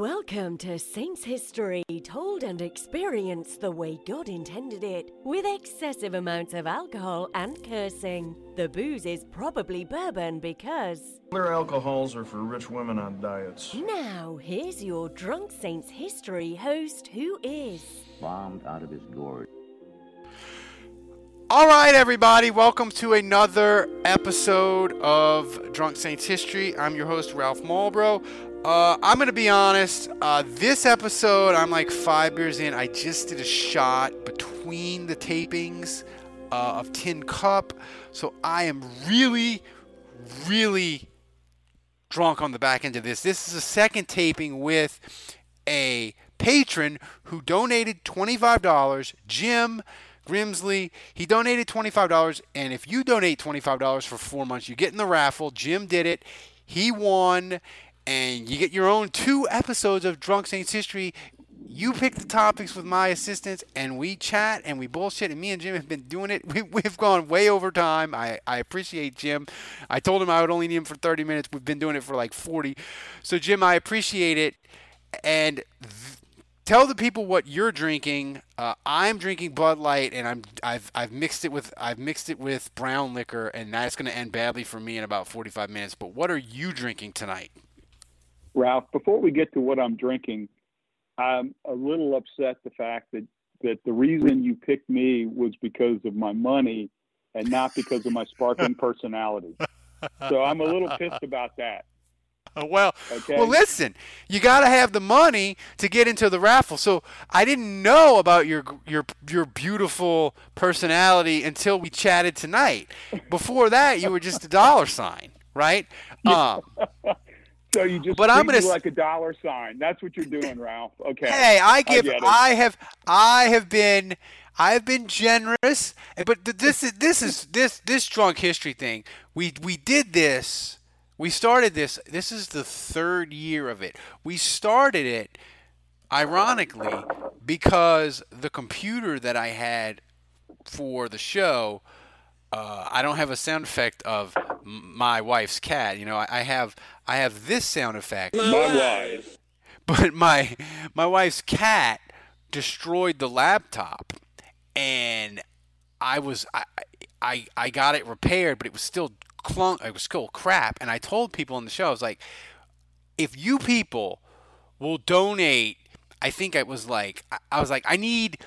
Welcome to Saints History, told and experienced the way God intended it, with excessive amounts of alcohol and cursing. The booze is probably bourbon because. Other alcohols are for rich women on diets. Now, here's your Drunk Saints History host who is. bombed out of his gourd. All right, everybody, welcome to another episode of Drunk Saints History. I'm your host, Ralph Malbrough. Uh, I'm to be honest, uh, this episode, I'm like five beers in. I just did a shot between the tapings uh, of Tin Cup. So I am really, really drunk on the back end of this. This is a second taping with a patron who donated $25. Jim Grimsley, he donated $25. And if you donate $25 for four months, you get in the raffle. Jim did it. He won. And you get your own two episodes of Drunk Saints History. You pick the topics with my assistants, and we chat and we bullshit. And me and Jim have been doing it. We, we've gone way over time. I, I appreciate Jim. I told him I would only need him for 30 minutes. We've been doing it for like 40. So, Jim, I appreciate it. And th- tell the people what you're drinking. Uh, I'm drinking Bud Light, and I'm I've I've mixed it with I've mixed it with brown liquor, and that's going to end badly for me in about 45 minutes. But what are you drinking tonight? Ralph, before we get to what I'm drinking, I'm a little upset the fact that that the reason you picked me was because of my money and not because of my sparkling personality. So I'm a little pissed about that. Well, Okay. well, listen, you got to have the money to get into the raffle. So I didn't know about your your your beautiful personality until we chatted tonight. Before that, you were just a dollar sign, right? Um, So you just But I'm gonna like a dollar sign. That's what you're doing, Ralph. Okay. Hey, I give. it. I, have. I have been. I've been generous, but this is this is this this drunk history thing. We we did this. We started this. This is the third year of it. We started it, ironically, because the computer that I had for the show uh, I don't have a sound effect of m- my wife's cat. You know, I, I have I have this sound effect, my wife. but my my wife's cat destroyed the laptop, and I was I I, I got it repaired, but it was still clunk. It was still crap, and I told people on the show I was like, if you people will donate, I think it was like I- I was like I need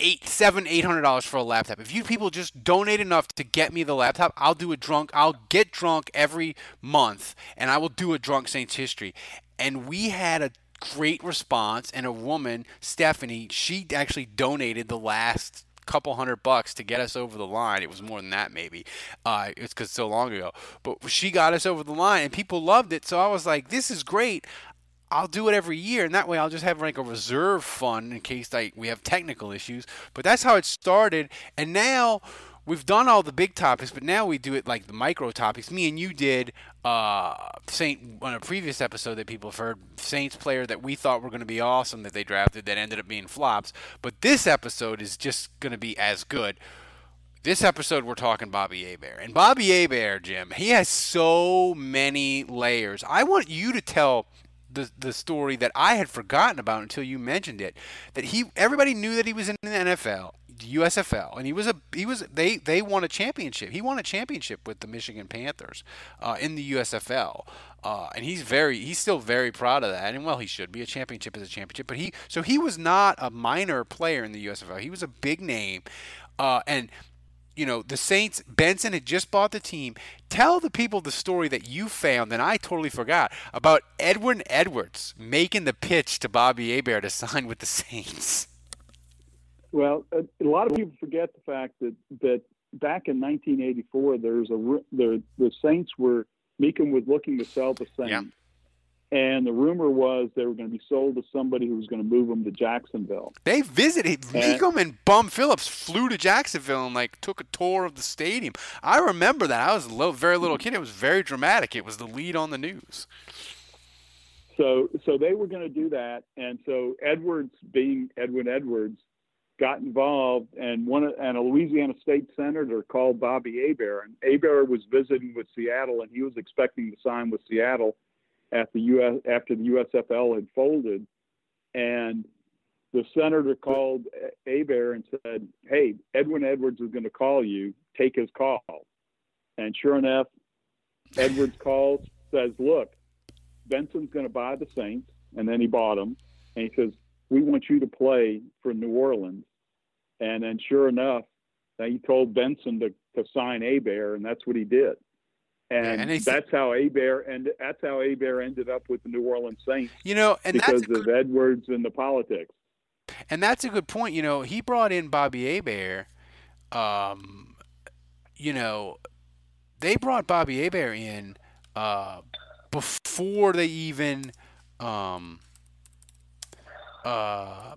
eight seven eight hundred dollars for a laptop. If you people just donate enough to get me the laptop, I'll do a drunk. I'll get drunk every month, and I will do a drunk Saints history. And we had a great response, and a woman, Stephanie, she actually donated the last couple hundred bucks to get us over the line. It was more than that, maybe. Uh, it's because so long ago, but she got us over the line, and people loved it. So I was like, "This is great." I'll do it every year, and that way I'll just have like a reserve fund in case like we have technical issues. But that's how it started, and now we've done all the big topics, but now we do it like the micro topics. Me and you did uh, Saint on a previous episode that people have heard Saints player that we thought were going to be awesome that they drafted that ended up being flops. But this episode is just going to be as good. This episode, we're talking Bobby Hebert. And Bobby Hebert, Jim, he has so many layers. I want you to tell the, the story that I had forgotten about until you mentioned it. That he, everybody knew that he was in the NFL, USFL, and he was a he was they they won a championship. He won a championship with the Michigan Panthers uh, in the USFL. Uh, and he's very he's still very proud of that and well he should be a championship is a championship but he so he was not a minor player in the USFL he was a big name uh, and you know, the Saints, Benson had just bought the team. Tell the people the story that you found, and I totally forgot, about Edwin Edwards making the pitch to Bobby Hebert to sign with the Saints. Well, a, a lot of people forget the fact that that back in 1984, there's a the the Saints were Mecom was looking to sell the Saints, Yeah. And the rumor was they were going to be sold to somebody who was going to move them to Jacksonville. They visited Mecom and Bum Phillips flew to Jacksonville and like took a tour of the stadium. I remember that. I was a little, very little kid. It was very dramatic. It was the lead on the news. So, so they were going to do that, and so Edwards, being Edwin Edwards, got involved, and one and a Louisiana state senator called Bobby Hebert, and Hebert was visiting with Seattle, and he was expecting to sign with Seattle at the US after the USFL had folded, and the senator called Hebert and said, "Hey, Edwin Edwards is going to call you. Take his call." And sure enough, Edwards calls, says, "Look, Benson's going to buy the Saints," and then he bought them, and he says, "We want you to play for New Orleans." And then, sure enough, he told Benson to, to sign Hebert, and that's what he did. And, and that's how Hebert and that's how Hebert ended up with the New Orleans Saints. You know, and because of good, Edwards and the politics. And that's a good point. You know, he brought in Bobby Hebert. Um, you know, they brought Bobby Hebert in uh, before they even um, uh,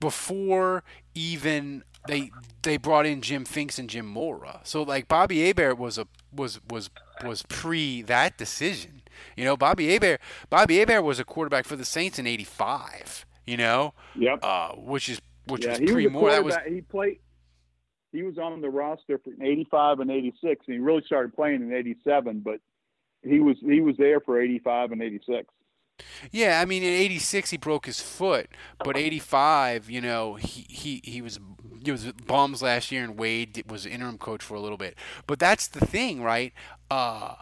before even they they brought in Jim Finks and Jim Mora. So like Bobby Hebert was a was was was pre that decision. You know, Bobby Hebert Bobby Hebert was a quarterback for the Saints in '85. You know, yep. Uh, which is which yeah, was pre Mora. That was he played. He was on the roster for '85 and '86, and he really started playing in '87. But he was he was there for '85 and '86. Yeah, I mean, in '86 he broke his foot, but '85, you know, he he he was he was bums last year, and Wade was interim coach for a little bit. But that's the thing, right? Uh,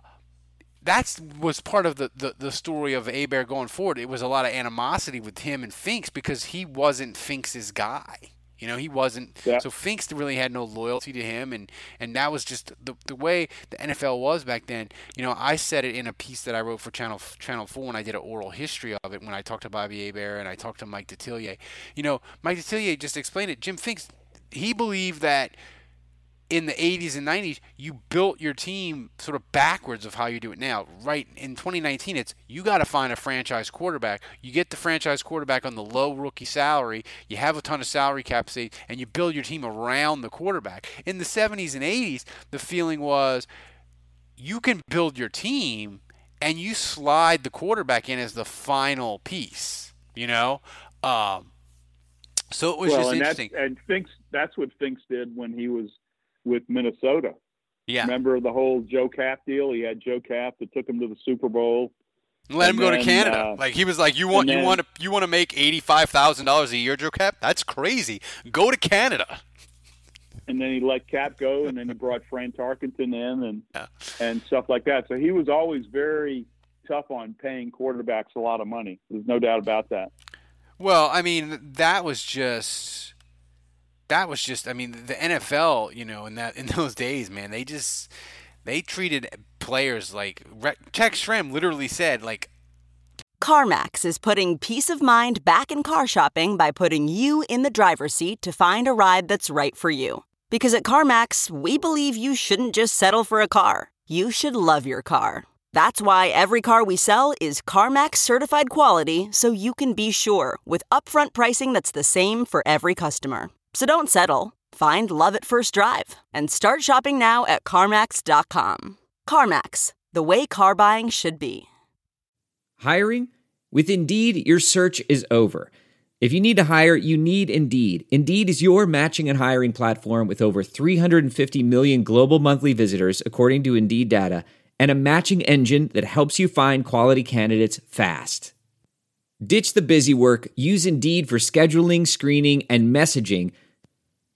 that's was part of the, the, the story of Hebert going forward. It was a lot of animosity with him and Finks because he wasn't Finks's guy. You know, he wasn't. Yeah. So Finks really had no loyalty to him, and and that was just the the way the NFL was back then. You know, I said it in a piece that I wrote for Channel Channel Four when I did an oral history of it. When I talked to Bobby Hebert and I talked to Mike Detillier. You know, Mike Detillier just explained it. Jim Finks, he believed that in the 80s and 90s, you built your team sort of backwards of how you do it now. Right in 2019, it's you got to find a franchise quarterback. You get the franchise quarterback on the low rookie salary. You have a ton of salary cap space, and you build your team around the quarterback. In the 70s and 80s, the feeling was you can build your team and you slide the quarterback in as the final piece. You know. Um, so it was well, just and interesting. And Finks, that's what Finks did when he was with Minnesota. Yeah. Remember the whole Joe Kapp deal? He had Joe Kapp that took him to the Super Bowl. Let him And go to Canada. uh, like he was like, you want and you want to you want to make eighty five thousand dollars a year, Joe Kapp? That's crazy. Go to Canada. And then he let Kapp go, and then he brought Fran Tarkenton in, and Yeah. and stuff like that. So he was always very tough on paying quarterbacks a lot of money. There's no doubt about that. Well, I mean, that was just that was just. I mean, the NFL, you know, in that in those days, man, they just they treated players like Tex Schramm literally said like CarMax is putting peace of mind back in car shopping by putting you in the driver's seat to find a ride that's right for you. Because at CarMax, we believe you shouldn't just settle for a car, you should love your car. That's why every car we sell is CarMax certified quality so you can be sure with upfront pricing that's the same for every customer. So don't settle. Find love at first drive and start shopping now at CarMax.com. CarMax, the way car buying should be. Hiring? With Indeed, your search is over. If you need to hire, you need Indeed. Indeed is your matching and hiring platform with over 350 million global monthly visitors, according to Indeed data, and a matching engine that helps you find quality candidates fast. Ditch the busy work, use Indeed for scheduling, screening, and messaging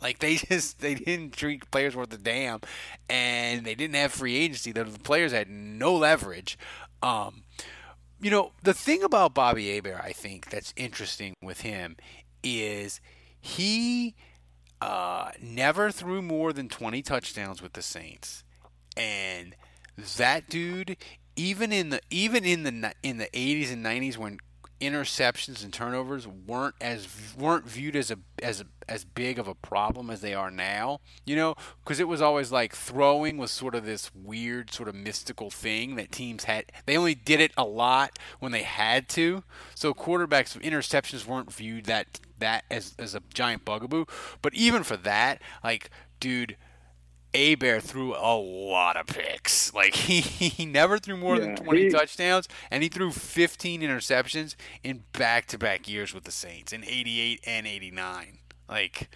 Like they just they didn't treat players worth a damn, and they didn't have free agency. The players had no leverage. Um, you know, the thing about Bobby Hebert, I think that's interesting with him is he uh, never threw more than 20 touchdowns with the Saints, and that dude, even in the even in the in the 80s and 90s when interceptions and turnovers weren't as weren't viewed as a as a, as big of a problem as they are now. You know, because it was always like throwing was sort of this weird sort of mystical thing that teams had. They only did it a lot when they had to. So quarterbacks interceptions weren't viewed that that as as a giant bugaboo. But even for that, like dude Hebert threw a lot of picks. Like he, he never threw more yeah, than 20 he, touchdowns, and he threw 15 interceptions in back-to-back years with the Saints in 88 and 89. Like,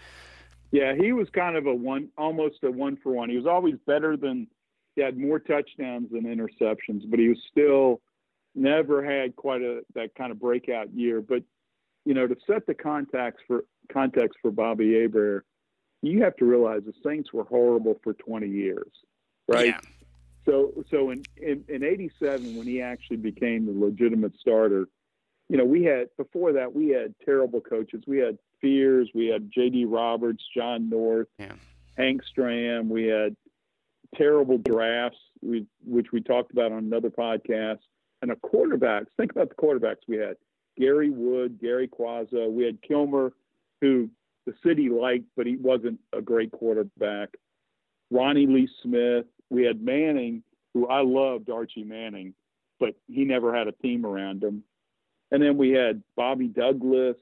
yeah, he was kind of a one, almost a one for one. He was always better than he had more touchdowns than interceptions, but he was still never had quite a that kind of breakout year. But you know, to set the context for context for Bobby Hebert you have to realize the Saints were horrible for 20 years, right? Yeah. So, so in, in, in 87, when he actually became the legitimate starter, you know, we had, before that, we had terrible coaches. We had Fears, we had J.D. Roberts, John North, yeah. Hank Stram, we had terrible drafts, we, which we talked about on another podcast. And a quarterbacks, think about the quarterbacks we had. Gary Wood, Gary Cuozzo, we had Kilmer, who the city liked, but he wasn't a great quarterback. Ronnie Lee Smith. We had Manning, who I loved Archie Manning, but he never had a team around him. And then we had Bobby Douglas,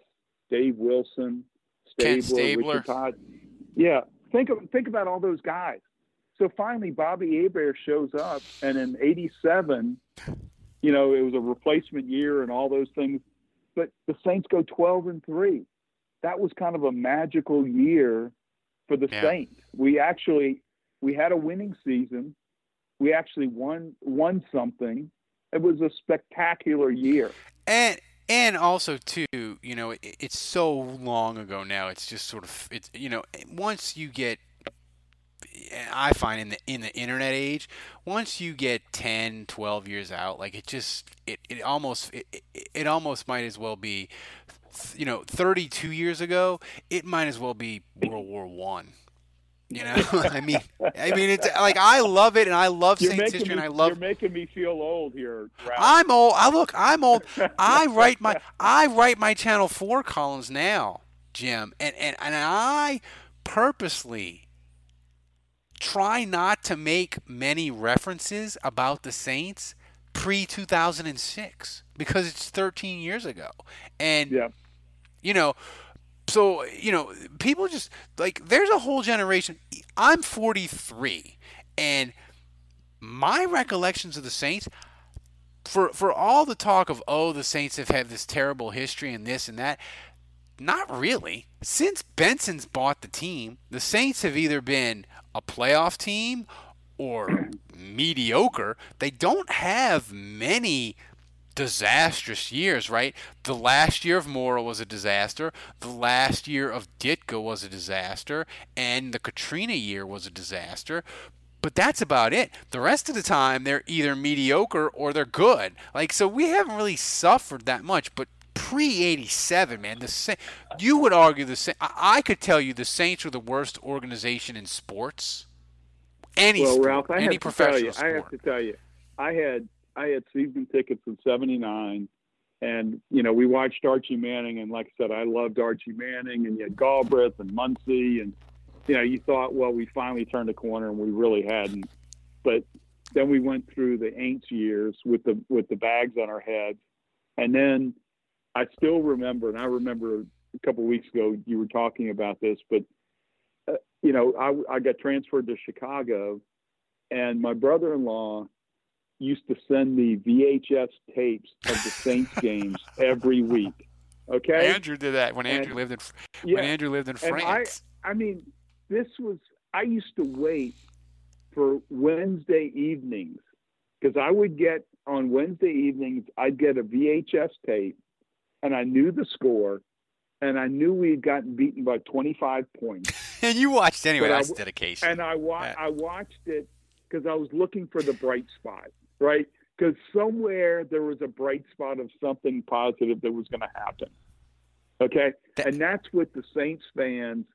Dave Wilson, Stabler, Stabler. Richard Todd. Yeah, think of think about all those guys. So finally, Bobby Hebert shows up, and in '87, you know, it was a replacement year and all those things. But the Saints go 12 and three that was kind of a magical year for the yeah. Saints. We actually we had a winning season. We actually won won something. It was a spectacular year. And and also too, you know, it, it's so long ago now. It's just sort of it's you know, once you get I find in the in the internet age, once you get 10, 12 years out, like it just it, it almost it, it, it almost might as well be you know, 32 years ago, it might as well be World War One. You know, I mean, I mean, it's like I love it, and I love you're Saints history, me, and I love. You're making me feel old here. Ralph. I'm old. I look. I'm old. I write my. I write my Channel Four columns now, Jim, and and and I purposely try not to make many references about the Saints pre 2006 because it's 13 years ago, and. Yeah you know, so you know, people just like there's a whole generation. I'm 43, and my recollections of the Saints, for for all the talk of oh the Saints have had this terrible history and this and that, not really. Since Benson's bought the team, the Saints have either been a playoff team or mediocre. They don't have many disastrous years, right? The last year of Mora was a disaster. The last year of Ditka was a disaster. And the Katrina year was a disaster. But that's about it. The rest of the time, they're either mediocre or they're good. Like, so we haven't really suffered that much. But pre 87, man, the Sa- you would argue the same. I-, I could tell you the Saints are the worst organization in sports. Any well, sport, Ralph, I any professional you, sport. I have to tell you, I had I had season tickets in '79, and you know we watched Archie Manning, and like I said, I loved Archie Manning, and you had Galbreath and Muncie, and you know you thought, well, we finally turned a corner, and we really hadn't. But then we went through the Aints years with the with the bags on our heads, and then I still remember, and I remember a couple of weeks ago you were talking about this, but uh, you know I, I got transferred to Chicago, and my brother-in-law used to send me VHS tapes of the Saints games every week. Okay. Andrew did that when Andrew and, lived in yeah, when Andrew lived in France. I, I mean, this was I used to wait for Wednesday evenings because I would get on Wednesday evenings I'd get a VHS tape and I knew the score and I knew we had gotten beaten by 25 points. and you watched anyway. But that's I, dedication. And I wa- yeah. I watched it because I was looking for the bright spot right? because somewhere there was a bright spot of something positive that was going to happen. Okay, That- and that's what the Saints fans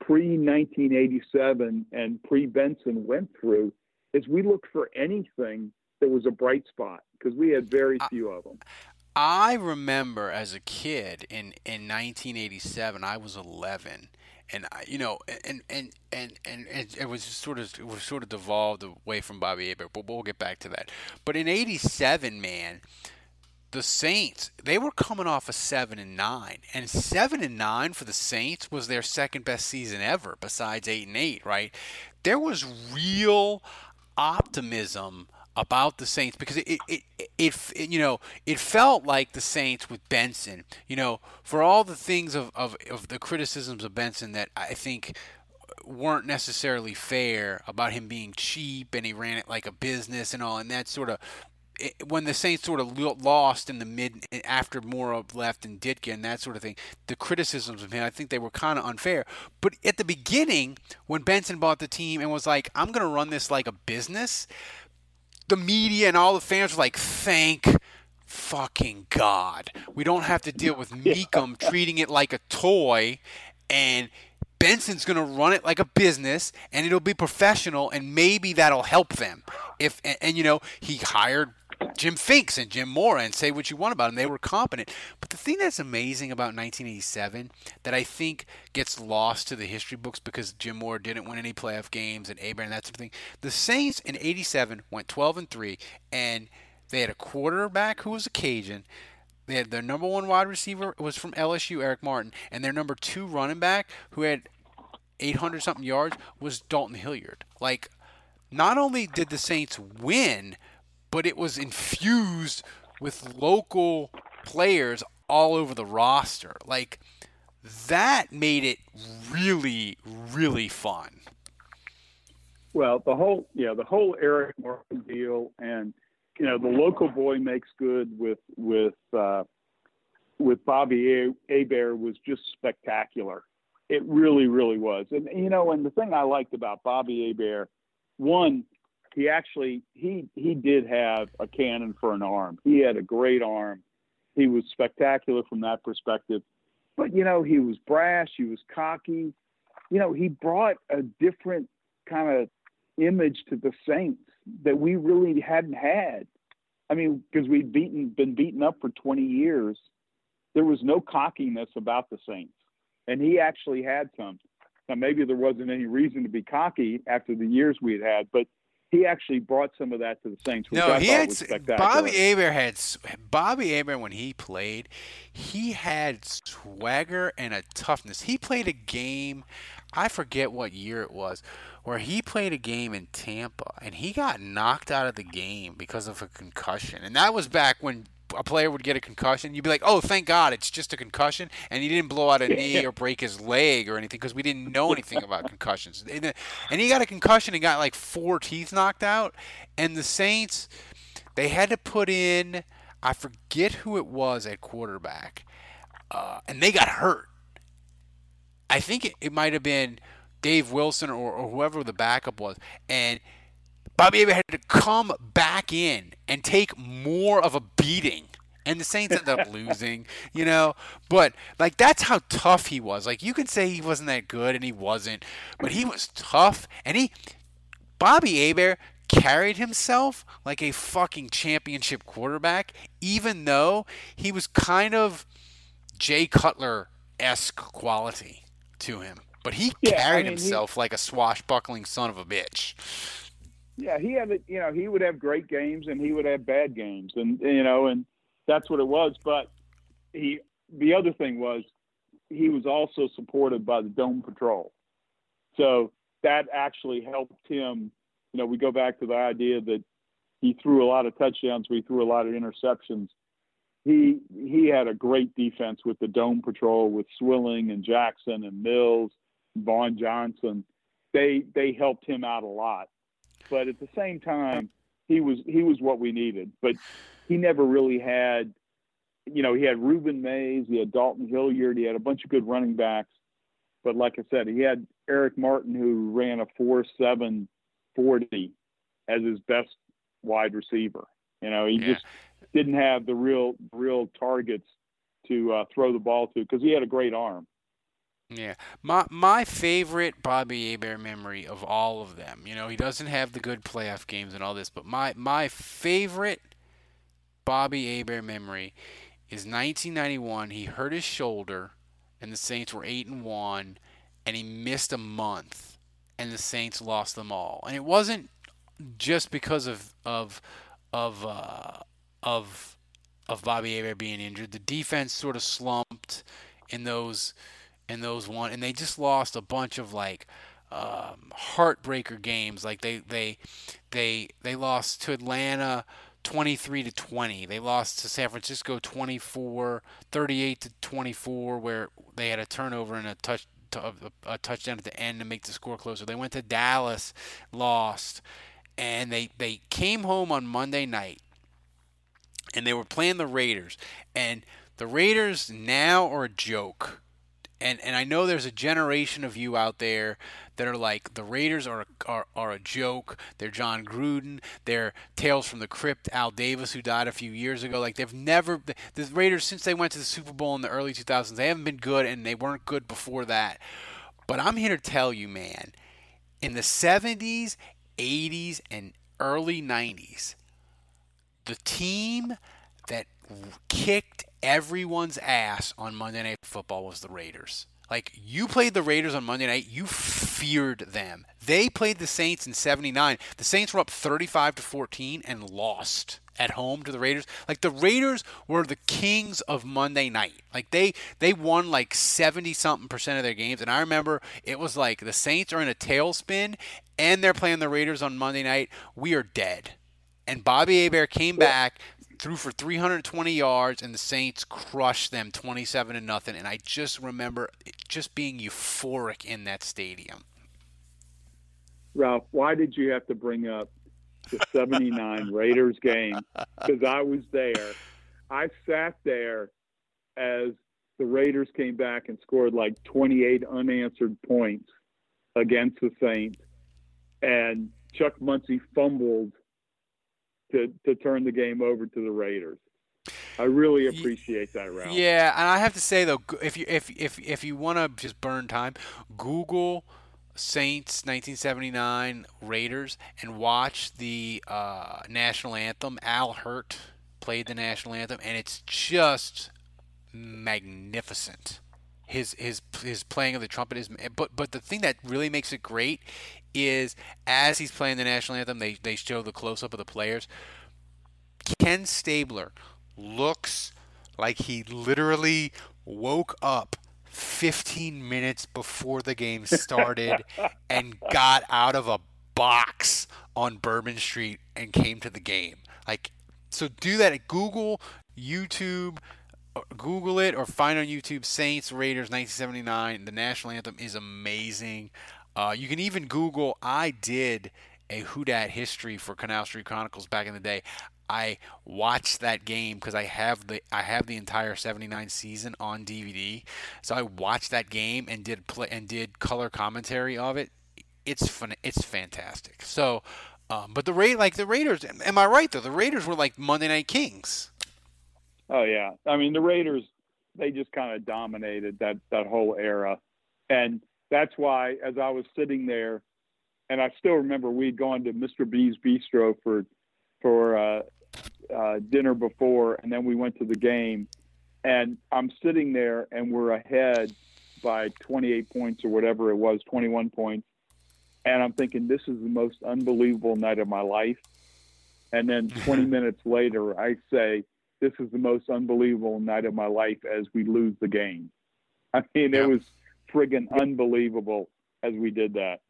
pre 1987 and pre Benson went through. Is we looked for anything that was a bright spot because we had very few of them. I remember as a kid in, in 1987, I was 11, and I, you know, and and and and it, was sort of it was sort of devolved away from Bobby Hebert, but we'll get back to that. But in '87, man, the Saints they were coming off a seven and nine, and seven and nine for the Saints was their second best season ever, besides eight and eight. Right? There was real optimism about the Saints because it, it, it, it, you know it felt like the Saints with Benson you know for all the things of, of, of the criticisms of Benson that I think weren't necessarily fair about him being cheap and he ran it like a business and all and that sort of it, when the Saints sort of lost in the mid after Mora left and Ditka and that sort of thing, the criticisms of him, I think they were kind of unfair. But at the beginning, when Benson bought the team and was like, "I'm going to run this like a business," the media and all the fans were like, "Thank." Fucking God. We don't have to deal with Mecom treating it like a toy and Benson's going to run it like a business and it'll be professional and maybe that'll help them. If and, and, you know, he hired Jim Finks and Jim Mora and say what you want about them. They were competent. But the thing that's amazing about 1987 that I think gets lost to the history books because Jim Mora didn't win any playoff games and Hebert and that sort of thing. The Saints in 87 went 12 and 3 and they had a quarterback who was a Cajun. They had their number one wide receiver was from LSU, Eric Martin, and their number two running back, who had 800 something yards, was Dalton Hilliard. Like, not only did the Saints win, but it was infused with local players all over the roster. Like, that made it really, really fun. Well, the whole yeah, the whole Eric Martin deal, and you know, the local boy makes good with with uh, with Bobby Hebert was just spectacular. It really, really was. And you know, and the thing I liked about Bobby Hebert, one, he actually he he did have a cannon for an arm. He had a great arm. He was spectacular from that perspective. But you know, he was brash. He was cocky. You know, he brought a different kind of image to the Saints that we really hadn't had. I mean, because we'd beaten been beaten up for 20 years, there was no cockiness about the Saints, and he actually had some. Now maybe there wasn't any reason to be cocky after the years we had had, but he actually brought some of that to the Saints. Which no, I he had was. Bobby Hebert had Bobby Hebert when he played, he had swagger and a toughness. He played a game, I forget what year it was, where he played a game in Tampa and he got knocked out of the game because of a concussion, and that was back when a player would get a concussion, you'd be like, "Oh, thank God, it's just a concussion," and he didn't blow out a knee or break his leg or anything because we didn't know anything about concussions. And, and he got a concussion and got like four teeth knocked out, and the Saints, they had to put in, I forget who it was at quarterback, uh, and they got hurt. I think it, it might have been Dave Wilson or, or whoever the backup was, and Bobby Abe had to come back in and take more of a beating. And the Saints ended up losing, you know. But like that's how tough he was. Like you could say he wasn't that good and he wasn't, but he was tough and he Bobby Hebert carried himself like a fucking championship quarterback, even though he was kind of Jay Cutler esque quality to him. But he Yeah, I carried mean, he- himself like a swashbuckling son of a bitch. Yeah, he had. You know, he would have great games and he would have bad games, and you know, and that's what it was. But he, the other thing was, he was also supported by the Dome Patrol, so that actually helped him. You know, we go back to the idea that he threw a lot of touchdowns, we threw a lot of interceptions. He he had a great defense with the Dome Patrol, with Swilling and Jackson and Mills, Vaughn Johnson. They they helped him out a lot but at the same time, he was he was what we needed. But he never really had, you know, he had Rueben Mayes, he had Dalton Hilliard, he had a bunch of good running backs. But like I said, he had Eric Martin who ran a four seven forty as his best wide receiver. You know, he Yeah. just didn't have the real real targets to uh, throw the ball to because he had a great arm. Yeah, my my favorite Bobby Hebert memory of all of them. You know, he doesn't have the good playoff games and all this, but my my favorite Bobby Hebert memory is 1991. He hurt his shoulder, and the Saints were eight and one, and he missed a month, and the Saints lost them all. And it wasn't just because of of of uh, of of Bobby Hebert being injured. The defense sort of slumped in those in those one, and they just lost a bunch of like um, heartbreaker games. Like they they they they lost to Atlanta 23 to 20. They lost to San Francisco 24 38 to 24, where they had a turnover and a touch a, a touchdown at the end to make the score closer. They went to Dallas, lost, and they they came home on Monday night and they were playing the Raiders. And the Raiders now are a joke. And and I know there's a generation of you out there that are like the Raiders are are, are a joke. They're Jon Gruden. They're Tales from the Crypt. Al Davis, who died a few years ago. Like they've never the Raiders since they went to the Super Bowl in the early 2000s. They haven't been good, and they weren't good before that. But I'm here to tell you, man, in the 70s, 80s, and early 90s, the team that kicked everyone's ass on Monday Night Football was the Raiders. Like you played the Raiders on Monday night, you feared them. They played the Saints in 79. The Saints were up 35 to 14 and lost at home to the Raiders. Like the Raiders were the kings of Monday night. Like they they won like 70 something percent of their games and I remember it was like the Saints are in a tailspin and they're playing the Raiders on Monday night. We are dead. And Bobby Hebert came back, threw for 320 yards, and the Saints crushed them 27 to nothing. And I just remember it just being euphoric in that stadium. Ralph, why did you have to bring up the 79 Raiders game? Because I was there. I sat there as the Raiders came back and scored like 28 unanswered points against the Saints. And Chuck Muncie fumbled to, to turn the game over to the Raiders. I really appreciate that, Ralph. Yeah, and I have to say though, if you if if if you want to just burn time, Google Saints 1979 Raiders and watch the uh, national anthem. Al Hirt played the national anthem, and it's just magnificent. His his his playing of the trumpet is, but but the thing that really makes it great is as he's playing the national anthem, they they show the close up of the players. Ken Stabler looks like he literally woke up 15 minutes before the game started and got out of a box on Bourbon Street and came to the game. Like, so do that at Google, YouTube, Google it or find on YouTube Saints Raiders 1979. The national anthem is amazing. Uh, you can even Google. I did a Who Dat history for Canal Street Chronicles back in the day. I watched that game because I have the I have the entire '79 season on DVD. So I watched that game and did play and did color commentary of it. It's fun. It's fantastic. So, um, but the Ra- like the Raiders. Am I right though? The Raiders were like Monday Night Kings. Oh yeah, I mean the Raiders, they just kind of dominated that that whole era, and that's why as I was sitting there, and I still remember we'd gone to Mr. B's Bistro for for uh, uh, dinner before, and then we went to the game, and I'm sitting there, and we're ahead by 28 points or whatever it was, 21 points, and I'm thinking this is the most unbelievable night of my life, and then 20 minutes later, I say this is the most unbelievable night of my life as we lose the game. I mean, Yeah. it was friggin' unbelievable as we did that.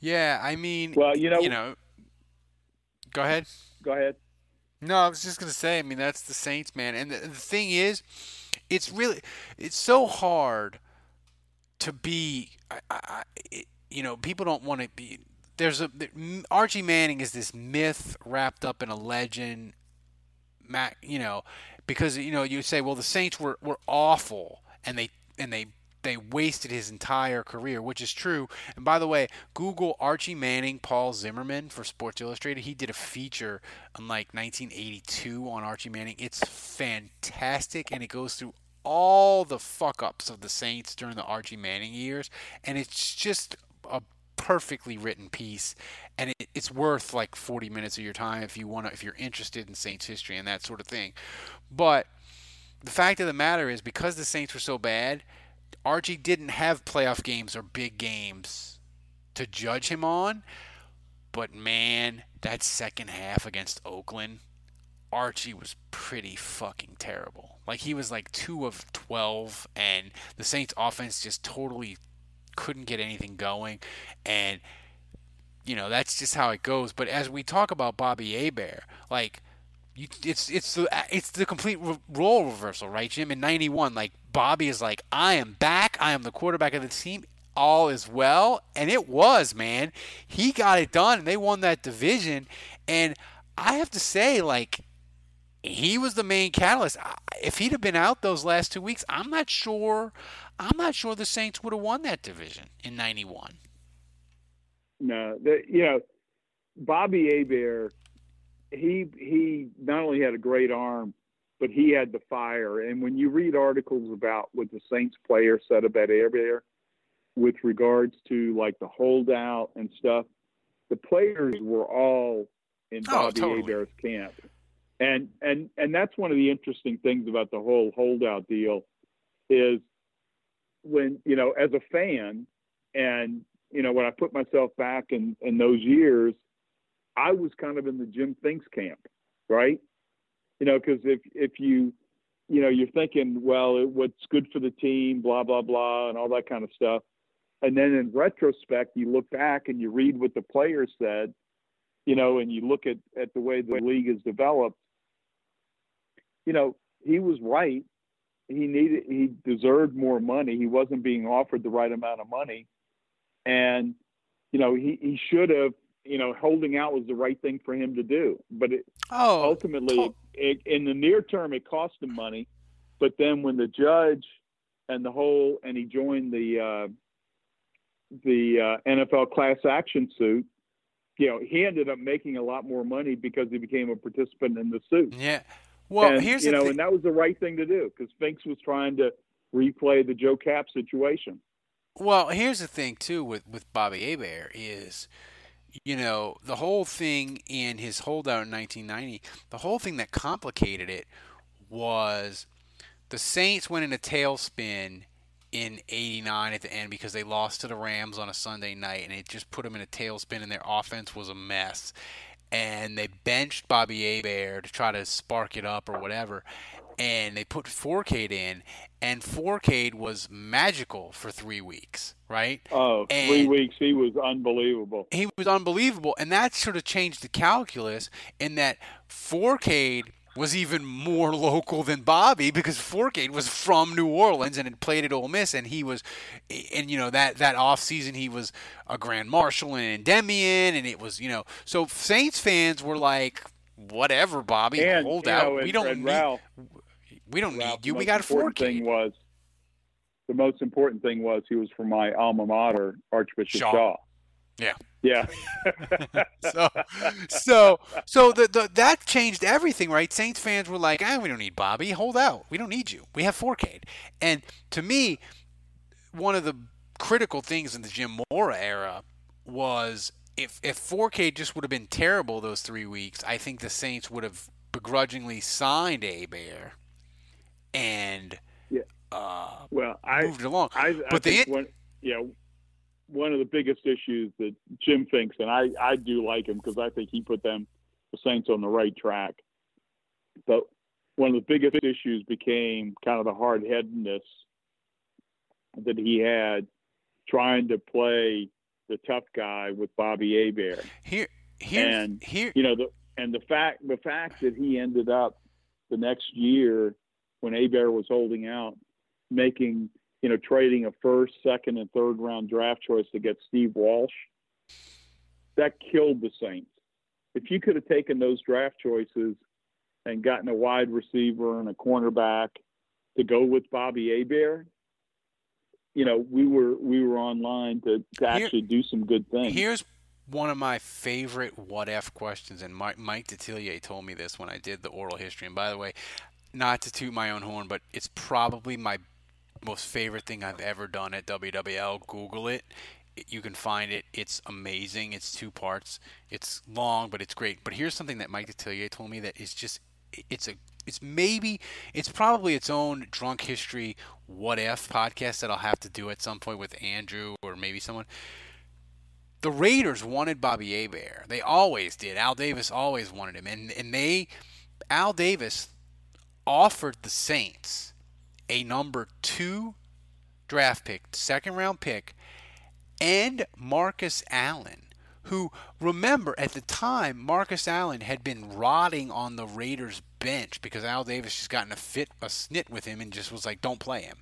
Yeah, I mean, Well, you know, you know. Go ahead. go ahead. No, I was just gonna say. I mean, that's the Saints, man. And the, the thing is, it's really, it's so hard to be. I, I, it, you know, people don't want to be. There's a there, Archie Manning is this myth wrapped up in a legend. Mac, you know, because you know you say, well, the Saints were were awful, and they and they they wasted his entire career, which is true. And by the way, Google Archie Manning, Paul Zimmerman for Sports Illustrated. He did a feature in like 1982 on Archie Manning. It's fantastic, and it goes through all the fuck ups of the Saints during the Archie Manning years, and it's just a perfectly written piece, and it, it's worth like 40 minutes of your time if you want to, if you're interested in Saints history and that sort of thing. But the fact of the matter is, because the Saints were so bad, Archie didn't have playoff games or big games to judge him on. But man, that second half against Oakland, Archie was pretty fucking terrible. Like he was like 2 of 12 and the Saints offense just totally couldn't get anything going and you know, that's just how it goes. But as we talk about Bobby Hebert, like you, it's it's the it's the complete role reversal, right, Jim? In '91, like Bobby is like, I am back. I am the quarterback of the team. All is well, and it was, man. He got it done, and they won that division. And I have to say, like, he was the main catalyst. If he'd have been out those last two weeks, I'm not sure. I'm not sure the Saints would have won that division in '91. No, the, you know, Bobby Hebert he he not only had a great arm, but he had the fire. And when you read articles about what the Saints player said about Hebert with regards to like the holdout and stuff, the players were all in Oh, Bobby totally. Hebert's camp. And and and that's one of the interesting things about the whole holdout deal is when, you know, as a fan and you know, when I put myself back in in those years, I was kind of in the Jim Finks camp, right? You know, because if if you you know you're thinking, well, what's good for the team, blah blah blah, and all that kind of stuff, and then in retrospect, you look back and you read what the players said, you know, and you look at at the way the league is developed. You know, he was right. He needed, he deserved more money. He wasn't being offered the right amount of money, and you know, he he should have you know, holding out was the right thing for him to do. But it, Oh, ultimately, it, in the near term, it cost him money. But then when the judge and the whole, and he joined the uh, the uh, NFL class action suit, you know, he ended up making a lot more money because he became a participant in the suit. yeah. Well, and, here's you know, thing. and that was the right thing to do because Finks was trying to replay the Joe Kapp situation. Well, here's the thing too with with Bobby Hebert is, you know, the whole thing in his holdout in 1990, the whole thing that complicated it was the Saints went in a tailspin in 89 at the end because they lost to the Rams on a Sunday night and it just put them in a tailspin and their offense was a mess. And they benched Bobby Hebert to try to spark it up or whatever. And they put Fourcade in, and Fourcade was magical for three weeks, right? Oh, three And- weeks, he was unbelievable. he was unbelievable, and that sort of changed the calculus in that Fourcade was even more local than Bobby because Fourcade was from New Orleans and had played at Ole Miss, and he was, and you know that that off season he was a Grand Marshal and Endymion, and it was you know so Saints fans were like, whatever, Bobby, And, hold out, know, we don't need, Ralph, we don't Ralph, need you, the we most got important thing was the most important thing was he was from my alma mater, Archbishop Shaw. Shaw. Yeah. Yeah. so, so, so the, the that changed everything, right? Saints fans were like, "Ah, we don't need Bobby. Hold out. We don't need you. We have Fourcade." And to me, one of the critical things in the Jim Mora era was if if Fourcade just would have been terrible those three weeks, I think the Saints would have begrudgingly signed Hebert and Yeah. uh, Well, I moved along. I, I But the one, you know, one of the biggest issues that Jim Finks, and I, I do like him because I think he put them, the Saints, on the right track. But one of the biggest issues became kind of the hard headedness that he had trying to play the tough guy with Bobby Hebert. here, here, and here. you know the and the fact the fact that he ended up the next year when Hebert was holding out making you know trading a first second and third round draft choice to get Steve Walsh that killed the Saints if you could have taken those draft choices and gotten a wide receiver and a cornerback to go with Bobby Hebert you know, we were we were online to, to actually Here, do some good things. Here's one of my favorite what if questions, and Mike, Mike Detillier told me this when I did the oral history. And by the way, not to toot my own horn, but it's probably my most favorite thing I've ever done at WWL. Google it. You can find it. It's amazing. It's two parts. It's long, but it's great. But here's something that Mike Detillier told me that is just it's a it's maybe it's probably its own drunk history what if podcast that I'll have to do at some point with Andrew or maybe someone. The Raiders wanted Bobby Hebert. They always did. Al Davis always wanted him, and and they Al Davis offered the Saints a number two draft pick, second round pick, and Marcus Allen who remember at the time Marcus Allen had been rotting on the Raiders bench because Al Davis just gotten a fit a snit with him and just was like don't play him.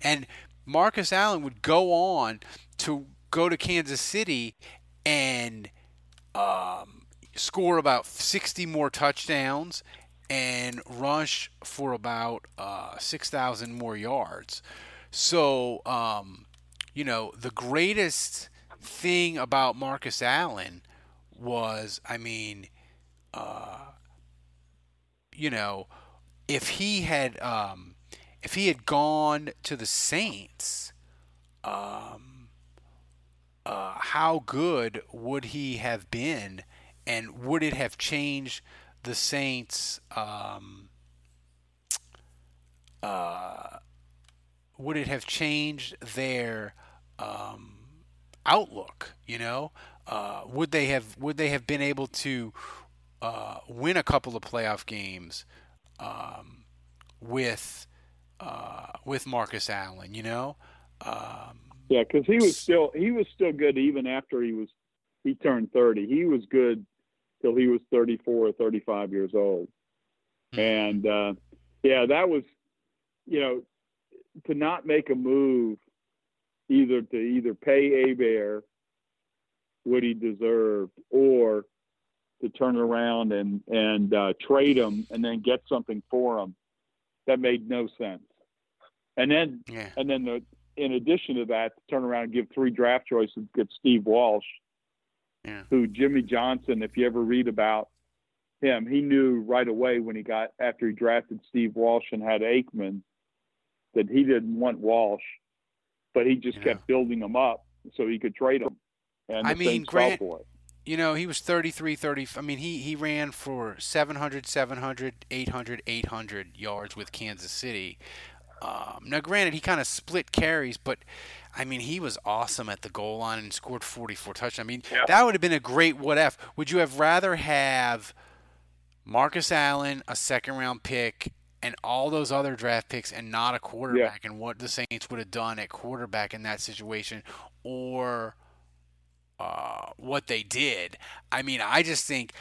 And Marcus Allen would go on to go to Kansas City and um, score about 60 more touchdowns and rush for about uh, 6,000 more yards. So, um, you know, the greatest thing about Marcus Allen was, I mean, uh, you know, if he had um, if he had gone to the Saints, um, uh, how good would he have been, and would it have changed the Saints? Um, uh, would it have changed their um, outlook. You know, uh, would they have would they have been able to uh, win a couple of playoff games um, with uh, with Marcus Allen? You know. Um, yeah, because he was still he was still good even after he was he turned thirty. He was good till he was thirty four or thirty five years old, mm-hmm. and uh, yeah, that was you know to not make a move either to either pay Hebert what he deserved or to turn around and and uh, trade him and then get something for him that made no sense. And then yeah. and then the, in addition to that, turn around and give three draft choices, get Steve Walsh, yeah. who Jimmy Johnson. If you ever read about him, he knew right away when he got after he drafted Steve Walsh and had Aikman that he didn't want Walsh but he just kept building him up so he could trade him. And I mean, Grant, you know, he was 33, 30. I mean, he, he ran for 700, 700, 800, 800 yards with Kansas City. Um, now, granted, he kind of split carries, but I mean, he was awesome at the goal line and scored 44 touchdowns. I mean, yeah. that would have been a great what if. Would you have rather have Marcus Allen, a second round pick, and all those other draft picks and not a quarterback yeah. and what the Saints would have done at quarterback in that situation or uh, what they did. I mean, I just think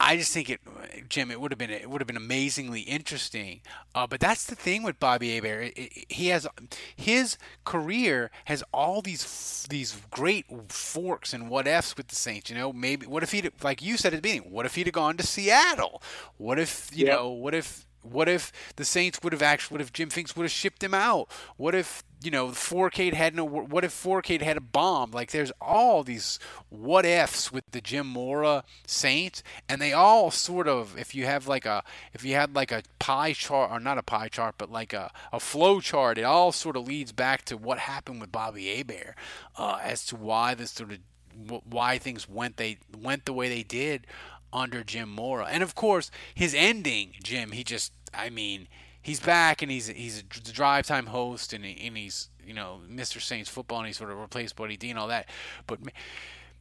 I just think it, Jim. It would have been it would have been amazingly interesting. Uh, but that's the thing with Bobby Hebert. he has his career has all these these great forks and what ifs with the Saints. You know, maybe what if he like you said at the beginning? What if he'd have gone to Seattle? What if you yep. know? What if what if the Saints would have actually, what if Jim Finks would have shipped him out? What if, you know, Fourcade had no, what if Fourcade had a bomb? Like there's all these what ifs with the Jim Mora Saints, and they all sort of, if you have like a, if you had like a pie chart, or not a pie chart, but like a, a flow chart, it all sort of leads back to what happened with Bobby Hebert uh, as to why this sort of, why things went they went the way they did under Jim Mora. And of course, his ending, Jim, he just I mean, he's back and he's he's a drive time host and, he, and he's, you know, Mr. Saints football and he sort of replaced Buddy D and all that. But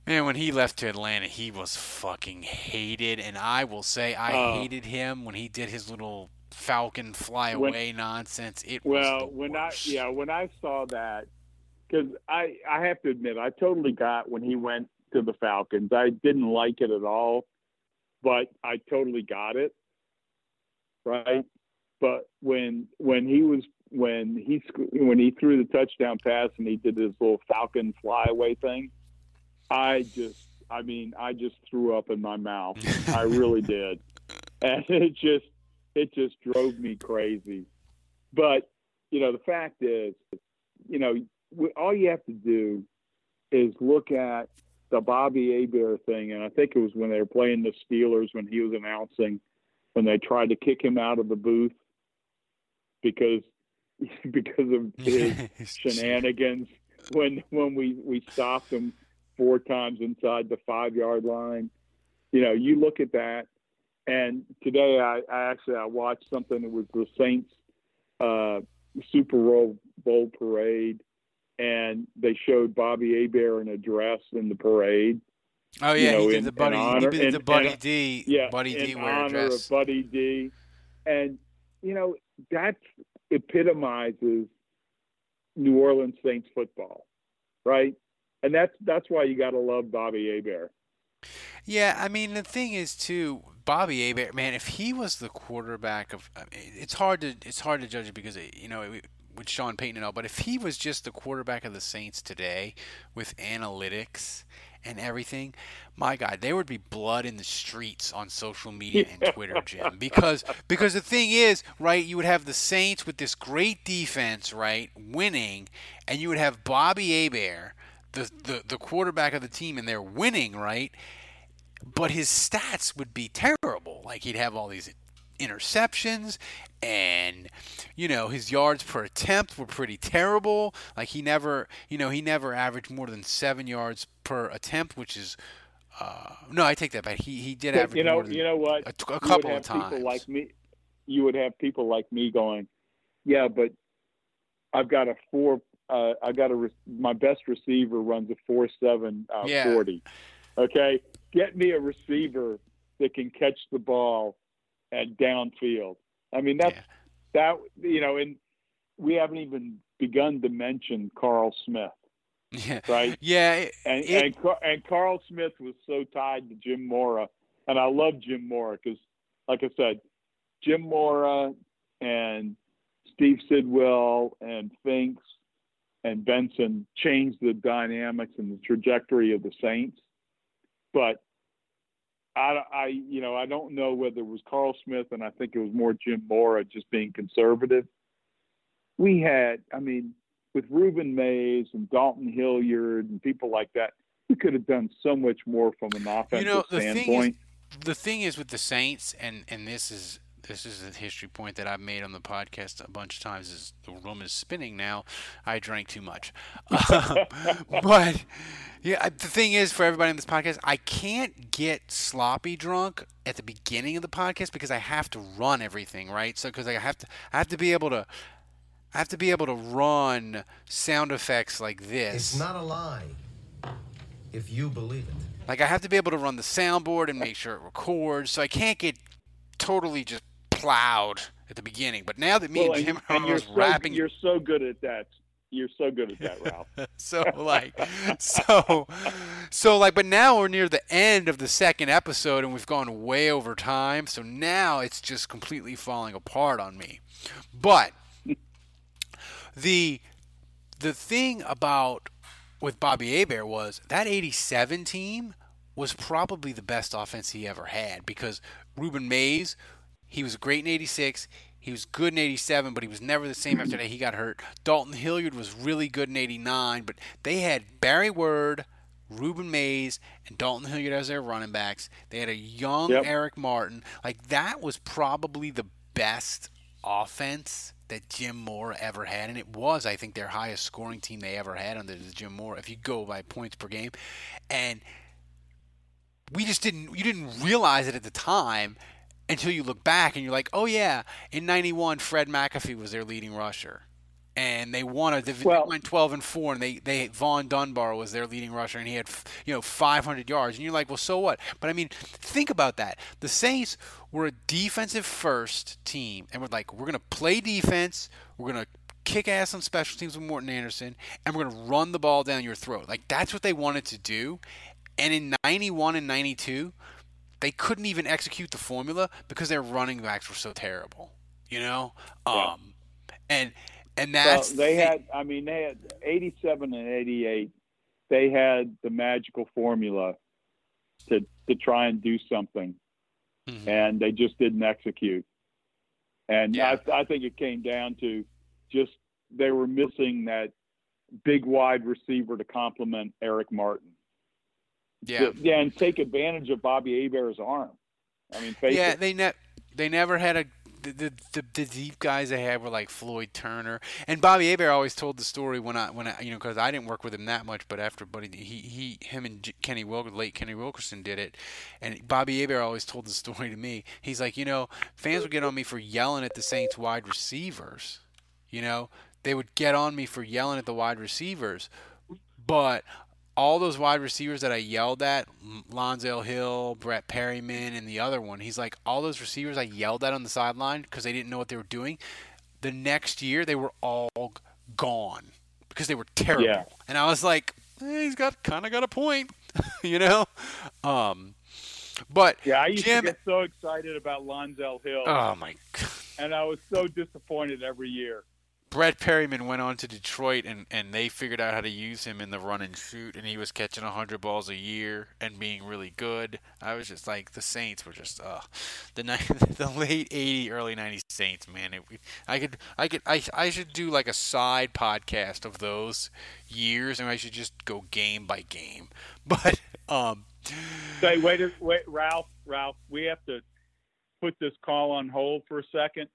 man, when he left to Atlanta, he was fucking hated and I will say I uh, hated him when he did his little Falcon fly away when, nonsense. It well, when worst. I yeah, when I saw that cuz I I have to admit I totally got when he went to the Falcons. I didn't like it at all but I totally got it. Right. But when when he was when he when he threw the touchdown pass and he did this little falcon flyaway thing, I just I mean I just threw up in my mouth. I really did, and it just it just drove me crazy. But you know the fact is you know, all you have to do is look at the Bobby Hebert thing, and I think it was when they were playing the Steelers when he was announcing when they tried to kick him out of the booth because because of his shenanigans when when we we stopped him four times inside the five yard line. You know, you look at that, and today I, I actually I watched something. That was the Saints uh, Super Bowl parade, and they showed Bobby Hebert in a dress in the parade. Oh yeah, you know, he did in- the Buddy. honor- he did the Buddy in- D. yeah, Buddy D wear dress. of Buddy D, and you know that epitomizes New Orleans Saints football, right? And that's that's why you got to love Bobby Hebert. Yeah, I mean the thing is too, Bobby Hebert, man, if he was the quarterback of, I mean, it's hard to it's hard to judge it because you know with Sean Payton and all, but if he was just the quarterback of the Saints today with analytics and everything, my God, there would be blood in the streets on social media and Twitter, Jim, because because the thing is, right, you would have the Saints with this great defense, right, winning, and you would have Bobby Hebert. The, the, the quarterback of the team and they're winning right but his stats would be terrible. Like he'd have all these interceptions and you know his yards per attempt were pretty terrible like he never you know he never averaged more than seven yards per attempt which is uh, no i take that back he, he did average you know, more than you know what? a, a You would couple have of times People like me, you would have people like me going, "Yeah, but I've got a four. Uh, I got a re- my best receiver runs a four seven uh, Yeah. forty. Okay, get me a receiver that can catch the ball at downfield. I mean that's that you know, and we haven't even begun to mention Carl Smith, yeah right? yeah it- and it- and, and Carl Smith was so tied to Jim Mora, and I love Jim Mora because, like I said, Jim Mora and Steve Sidwell and Finks and Benson changed the dynamics and the trajectory of the Saints, but. I, I, you know, I don't know whether it was Carl Smith and I think it was more Jim Mora just being conservative. We had, I mean, with Rueben Mayes and Dalton Hilliard and people like that, we could have done so much more from an offensive you know the thing is standpoint. the thing is with the Saints and and this is this is a history point that I've made on the podcast a bunch of times is the room is spinning now. I drank too much. Um, but yeah the thing is for everybody in this podcast I can't get sloppy drunk at the beginning of the podcast because I have to run everything right? So because I have to I have to be able to I have to be able to run sound effects like this. It's not a lie if you believe it. like I have to be able to run the soundboard and make sure it records, so I can't get totally just plowed at the beginning. But now that me Well, and Jim and are so, rapping, you're so good at that. You're so good at that, Ralph. so like, so, so like, but now we're near the end of the second episode and we've gone way over time. So now it's just completely falling apart on me. But the the thing about with Bobby Hebert was that 87 team was probably the best offense he ever had because Rueben Mayes, he was great in 86. He was good in 87, but he was never the same after that. He got hurt. Dalton Hilliard was really good in 89, but they had Barry Word, Rueben Mayes, and Dalton Hilliard as their running backs. They had a young Yep. Eric Martin. Like, that was probably the best offense that Jim Mora ever had, and it was, I think, their highest scoring team they ever had under the Jim Mora. If you go by points per game, and we just didn't, you didn't realize it at the time until you look back and you're like, oh yeah, in '91, Fred McAfee was their leading rusher. And they won a div- Well- went 12 and four, and they they Vaughn Dunbar was their leading rusher, and he had you know 500 yards. And you're like, well, so what? But I mean, think about that. The Saints were a defensive first team, and we're like, we're gonna play defense. We're gonna kick ass on special teams with Morten Andersen, and we're gonna run the ball down your throat. Like that's what they wanted to do. And in 91 and 92, they couldn't even execute the formula because their running backs were so terrible. You know, um, and and that's well, they the- had. I mean, they had 87 and 88. They had the magical formula to to try and do something, Mhm. and they just didn't execute. And Yeah. I, I think it came down to just they were missing that big wide receiver to complement Eric Martin. Yeah, yeah, and take advantage of Bobby Hebert's arm. I mean, yeah, it. they ne- they never had a the, the, the deep guys they had were like Floyd Turner. And Bobby Hebert always told the story when I when I you know because I didn't work with him that much but after Buddy he he him and Kenny Wilkerson late Kenny Wilkerson did it. And Bobby Hebert always told the story to me. He's like you know fans would get on me for yelling at the Saints wide receivers. You know they would get on me for yelling at the wide receivers. But all those wide receivers that I yelled at, Lonzell Hill, Brett Perriman, and the other one, he's like, all those receivers I yelled at on the sideline because they didn't know what they were doing. The next year, they were all gone because they were terrible. Yeah. And I was like, eh, he's got kind of got a point, you know. Um, but yeah, I used Jim, to get so excited about Lonzell Hill. Oh my god! And I was so disappointed every year. Brett Perriman went on to Detroit and, and they figured out how to use him in the run and shoot and he was catching 100 balls a year and being really good. I was just like the Saints were just uh the the late 80 early 90s Saints man. It, I could I could I I should do like a side podcast of those years and I should just go game by game. But um Say wait wait Ralph Ralph we have to put this call on hold for a second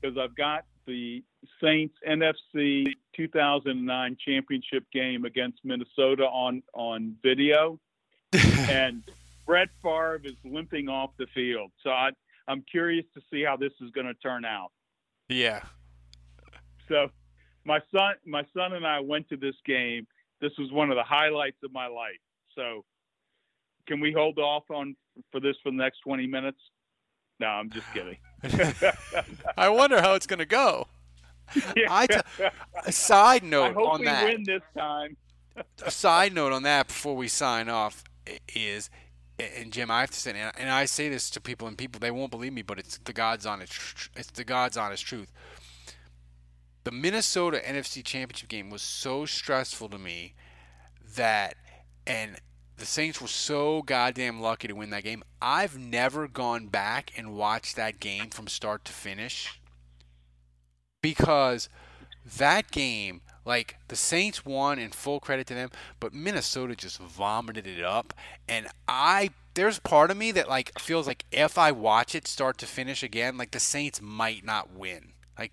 because I've got the Saints NFC 2009 championship game against Minnesota on on video, and Brett Favre is limping off the field. So I, I'm curious to see how this is going to turn out. Yeah. So my son, my son and I went to this game. This was one of the highlights of my life. So can we hold off on for this for the next 20 minutes? No, I'm just kidding. I wonder how it's going to go. Yeah. I t- a side note I hope on we that. win this time. a side note on that before we sign off is, and Jim, I have to say, and I say this to people, and people they won't believe me, but it's the God's honest, it's the God's honest truth. The Minnesota NFC Championship game was so stressful to me that, and the Saints were so goddamn lucky to win that game. I've never gone back and watched that game from start to finish because that game, like the Saints won, and full credit to them, but Minnesota just vomited it up, and I. There's part of me that like feels like if I watch it start to finish again, like the Saints might not win, like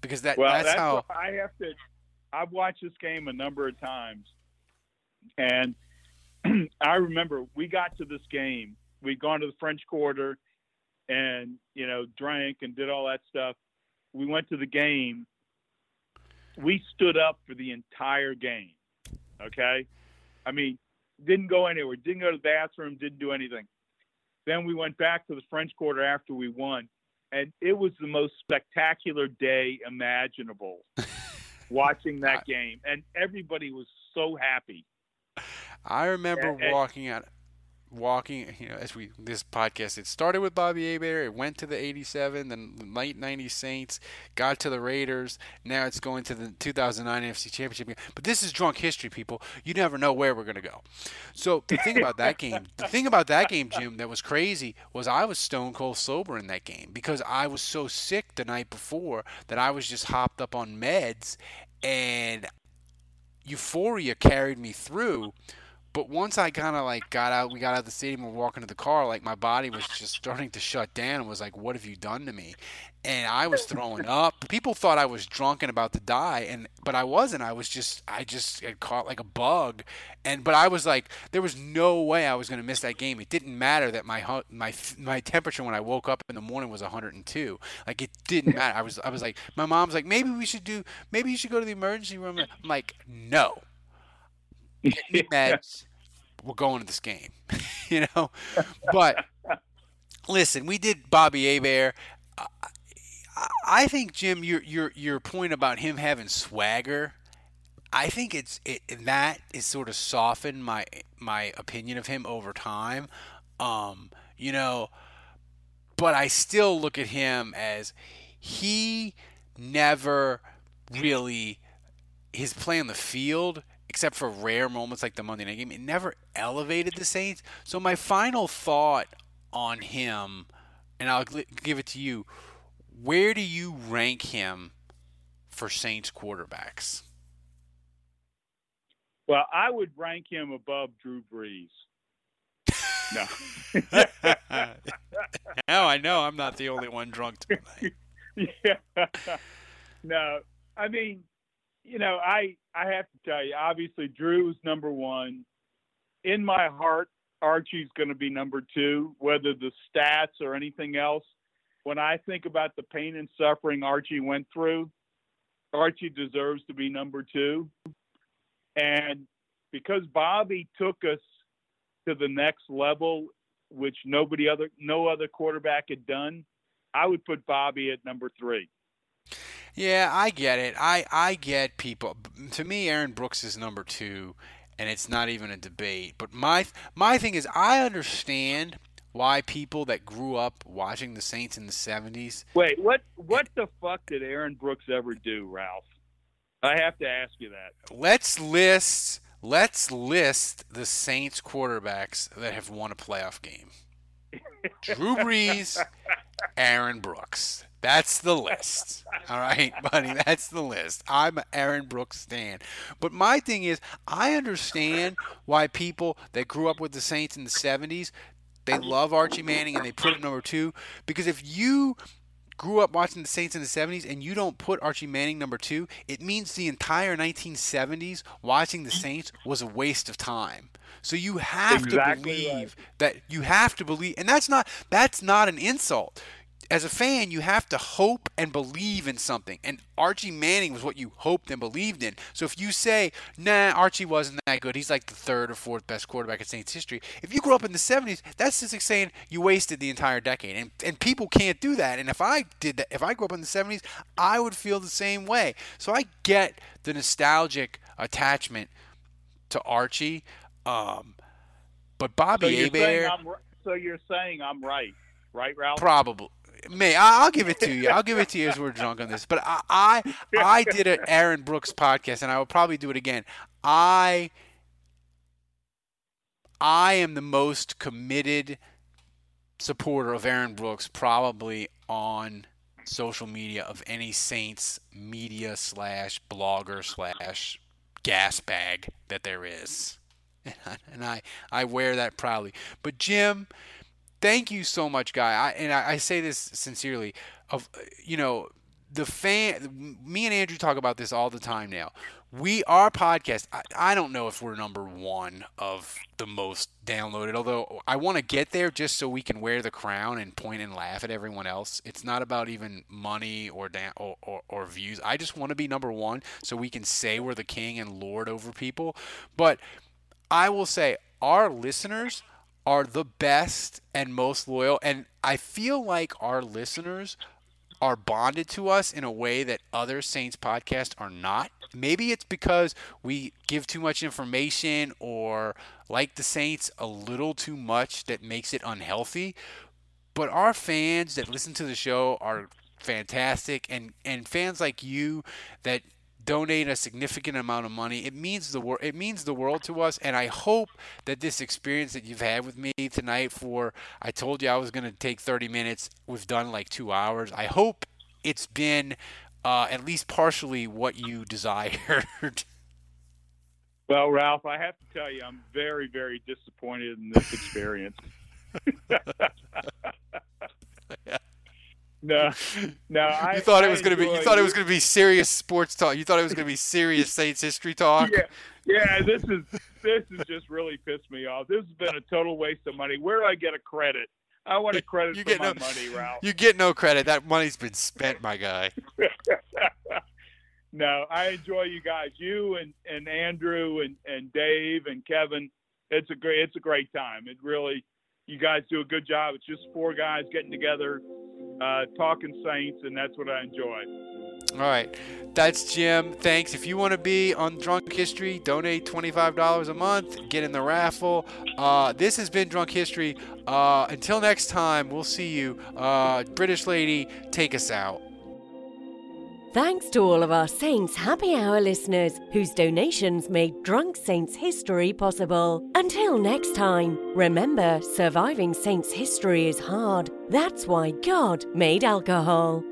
because that well, that's, that's how I have to. I've watched this game a number of times, and I remember we got to this game. We'd gone to the French Quarter, and you know, drank and did all that stuff. We went to the game. We stood up for the entire game. Okay, I mean, didn't go anywhere. Didn't go to the bathroom. Didn't do anything. Then we went back to the French Quarter after we won, and it was the most spectacular day imaginable. watching that game, and everybody was so happy. I remember And- and- walking out, walking. You know, as we this podcast, it started with Bobby Hebert. It went to the '87, then the late '90s Saints, got to the Raiders. Now it's going to the 2009 NFC Championship game. But this is drunk history, people. You never know where we're gonna go. So the thing about that game, the thing about that game, Jim, that was crazy was I was stone cold sober in that game because I was so sick the night before that I was just hopped up on meds and euphoria carried me through. But once I kind of like got out, we got out of the stadium and walking to the car, like my body was just starting to shut down and was like, "What have you done to me?" And I was throwing up. People thought I was drunk and about to die, and but I wasn't. I was just, I just had caught like a bug, and but I was like, there was no way I was going to miss that game. It didn't matter that my my my temperature when I woke up in the morning was 102. Like it didn't matter. I was I was like, my mom's like, maybe we should do, maybe you should go to the emergency room. I'm like, no meds. We're going to this game, you know. But listen, we did Bobby Hebert. I, I think Jim, your your your point about him having swagger, I think it's it that is sort of softened my my opinion of him over time. Um, you know, but I still look at him as he never really his play on the field except for rare moments like the Monday night game, it never elevated the Saints. So my final thought on him, and I'll give it to you, where do you rank him for Saints quarterbacks? Well, I would rank him above Drew Brees. No. now I know I'm not the only one drunk tonight. yeah. No, I mean, you know, I I have to tell you, obviously Drew Drew's number one. In my heart, Archie's going to be number two, whether the stats or anything else. When I think about the pain and suffering Archie went through, Archie deserves to be number two. And because Bobby took us to the next level, which nobody other no other quarterback had done, I would put Bobby at number three. Yeah, I get it. I I get people. To me, Aaron Brooks is number two, and it's not even a debate. But my my thing is, I understand why people that grew up watching the Saints in the '70s. Wait, what what the fuck did Aaron Brooks ever do, Ralph? I have to ask you that. Let's list let's list the Saints quarterbacks that have won a playoff game. Drew Brees, Aaron Brooks. That's the list. All right, buddy, that's the list. I'm an Aaron Brooks stan. But my thing is, I understand why people that grew up with the Saints in the 70s, they love Archie Manning and they put him number 2 because if you grew up watching the Saints in the 70s and you don't put Archie Manning number 2, it means the entire 1970s watching the Saints was a waste of time. So you have exactly to believe right. that you have to believe and that's not that's not an insult as a fan, you have to hope and believe in something. And Archie Manning was what you hoped and believed in. So if you say, nah, Archie wasn't that good, he's like the third or fourth best quarterback in Saints history. If you grew up in the 70s, that's just like saying you wasted the entire decade. And, and people can't do that. And if I did that, if I grew up in the 70s, I would feel the same way. So I get the nostalgic attachment to Archie. Um, but Bobby so I'm, so you're saying I'm right, right, Ralph? Probably. May I- I'll give it to you. I'll give it to you as we're drunk on this. But I, I, I did an Aaron Brooks podcast, and I will probably do it again. I, I am the most committed supporter of Aaron Brooks, probably on social media of any Saints media slash blogger slash gas bag that there is, and I, I wear that proudly. But Jim thank you so much, guy. I, and I, I say this sincerely. Of uh, you know, the fan. Me and Andrew talk about this all the time now. We our podcast. I, I don't know if we're number one of the most downloaded. Although I want to get there just so we can wear the crown and point and laugh at everyone else. It's not about even money or da- or, or, or views. I just want to be number one so we can say we're the king and lord over people. But I will say our listeners are the best and most loyal. And I feel like our listeners are bonded to us in a way that other Saints podcasts are not. Maybe it's because we give too much information or like the Saints a little too much that makes it unhealthy. But our fans that listen to the show are fantastic and and fans like you that donate a significant amount of money. It means the world. It means the world to us, and I hope that this experience that you've had with me tonight. For I told you I was going to take 30 minutes. We've done like two hours. I hope it's been uh, at least partially what you desired. Well, Ralph, I have to tell you, I'm very, very disappointed in this experience. no, no. I, you thought it was going to be. You thought it was going to be serious sports talk. You thought it was going to be serious Saints history talk. Yeah, yeah. This is this has just really pissed me off. This has been a total waste of money. Where do I get a credit? I want a credit You for get my no- money, Ralph. You get no credit. That money's been spent, my guy. no, I enjoy you guys. You and, and Andrew and, and Dave and Kevin. It's a great it's a great time. It really you guys do a good job. It's just four guys getting together, uh, talking Saints, and that's what I enjoy. All right. That's Jim. Thanks. If you want to be on Drunk History, donate $25 a month. Get in the raffle. Uh, this has been Drunk History. Uh, until next time, we'll see you. Uh, British lady, take us out. Thanks to all of our Saints Happy Hour listeners whose donations made Drunk Saints history possible. Until next time, remember surviving Saints history is hard. That's why God made alcohol.